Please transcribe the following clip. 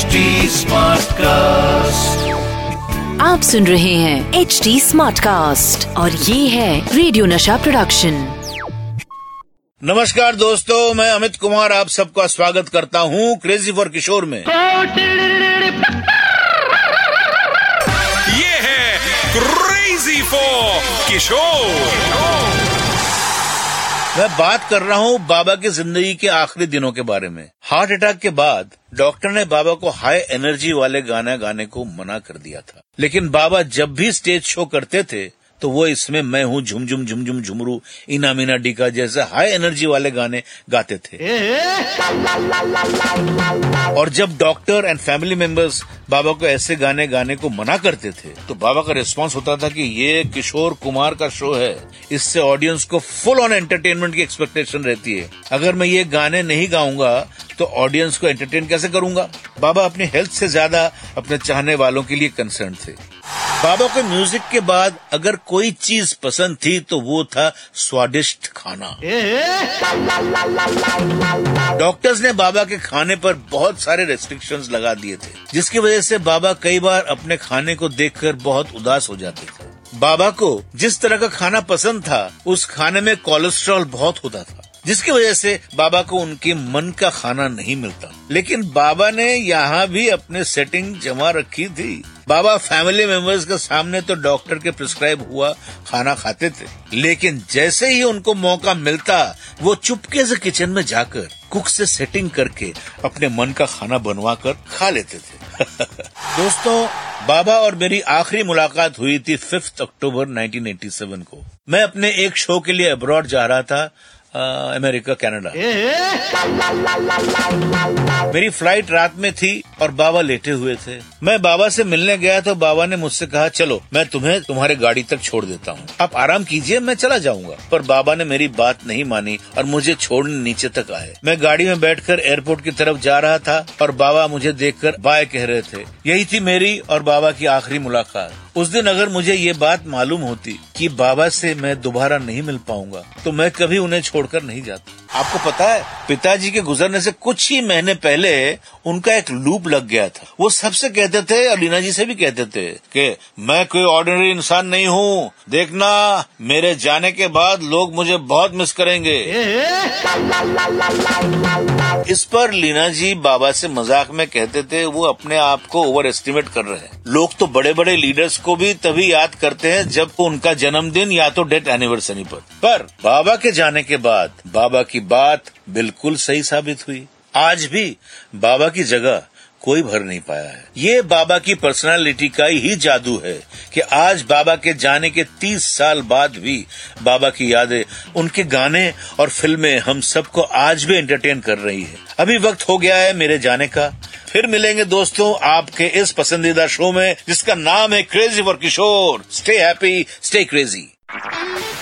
HD cast आप सुन रहे हैं एच डी स्मार्ट कास्ट और ये है रेडियो नशा प्रोडक्शन नमस्कार दोस्तों मैं अमित कुमार आप सबका स्वागत करता हूँ क्रेजी फॉर किशोर में। ये है क्रेजी फॉर किशोर मैं बात कर रहा हूँ बाबा की ज़िंदगी के आखिरी दिनों के बारे में। हार्ट अटैक के बाद, डॉक्टर ने बाबा को हाई एनर्जी वाले गाना गाने को मना कर दिया था। लेकिन बाबा जब भी स्टेज शो करते थे तो वो इसमें मैं हूँ झुमझुम झुम झुम झुम झुमरू इना मीना डिका जैसे हाई एनर्जी वाले गाने गाते थे। और जब डॉक्टर एंड फैमिली मेंबर्स बाबा को ऐसे गाने गाने को मना करते थे तो बाबा का रिस्पांस होता था कि ये किशोर कुमार का शो है। इससे ऑडियंस को फुल ऑन एंटरटेनमेंट की एक्सपेक्टेशन रहती है। अगर मैं ये गाने नहीं गाऊँगा तो ऑडियंस को एंटरटेन कैसे करूँगा? बाबा अपनी हेल्थ से ज़्यादा अपने चाहने वालों के लिए कंसर्न थे। बाबा को म्यूज़िक के बाद अगर कोई चीज़ पसंद थी तो वो था स्वादिष्ट खाना। डॉक्टर्स ने बाबा के खाने पर बहुत सारे रेस्ट्रिक्शंस लगा दिए थे जिसकी वजह से बाबा कई बार अपने खाने को देखकर बहुत उदास हो जाते थे। बाबा को जिस तरह का खाना पसंद था उस खाने में कोलेस्ट्रॉल बहुत होता था। जिसकी वजह से बाबा को उनके मन का खाना नहीं मिलता। लेकिन बाबा ने यहाँ भी अपने सेटिंग जमा रखी थी। बाबा फैमिली मेंबर्स के सामने तो डॉक्टर के प्रिस्क्राइब हुआ खाना खाते थे। लेकिन जैसे ही उनको मौका मिलता, वो चुपके से किचन में जाकर कुक से सेटिंग करके अपने मन का खाना बनवा कर खा लेते थे। दोस्तों, बाबा और मेरी आखिरी मुलाकात हुई थी फिफ्थ अक्टूबर 1987 को। मैं अपने एक शो के लिए अब्रॉड जा रहा था। America Canada. मेरी फ़्लाइट रात में थी और बाबा लेटे हुए थे। मैं बाबा से मिलने गया तो बाबा ने मुझसे कहा चलो मैं तुम्हें तुम्हारे गाड़ी तक छोड़ देता हूँ। आप आराम कीजिए मैं चला जाऊँगा। पर बाबा ने मेरी बात नहीं मानी और मुझे छोड़ने नीचे तक आए। मैं गाड़ी में बैठकर एयरपोर्ट की तरफ़ जा रहा था और बाबा मुझे देखकर बाय कह रहे थे। यही थी मेरी और बाबा की आखिरी मुलाकात। उस दिन अगर मुझे ये बात मालूम होती कि बाबा से मैं दोबारा नहीं मिल पाऊँगा तो मैं कभी उन्हें छोड़कर नहीं जाता। आपको पता है पिताजी के गुजरने से कुछ ही महीने पहले उनका एक लूप लग गया था। वो सबसे कहते थे और लीना जी से भी कहते थे कि मैं कोई ऑर्डिनरी इंसान नहीं हूँ। देखना मेरे जाने के बाद लोग मुझे बहुत मिस करेंगे. इस पर लीना जी बाबा से मज़ाक में कहते थे, वो अपने आप को ओवर एस्टिमेट कर रहे हैं। लोग तो बड़े बड़े लीडर्स को भी तभी याद करते हैं जब उनका जन्मदिन या तो डेथ एनिवर्सरी पर। पर बाबा के जाने के बाद, बाबा की बात बिल्कुल सही साबित हुई। आज भी बाबा की जगह कोई भर नहीं पाया है। ये बाबा की पर्सनालिटी का ही जादू है कि आज बाबा के जाने के तीस साल बाद भी बाबा की यादें, उनके गाने और फ़िल्में हम सबको आज भी एंटरटेन कर रही है। अभी वक्त हो गया है मेरे जाने का। फिर मिलेंगे दोस्तों आपके इस पसंदीदा शो में, जिसका नाम है crazy for Kishore stay happy stay crazy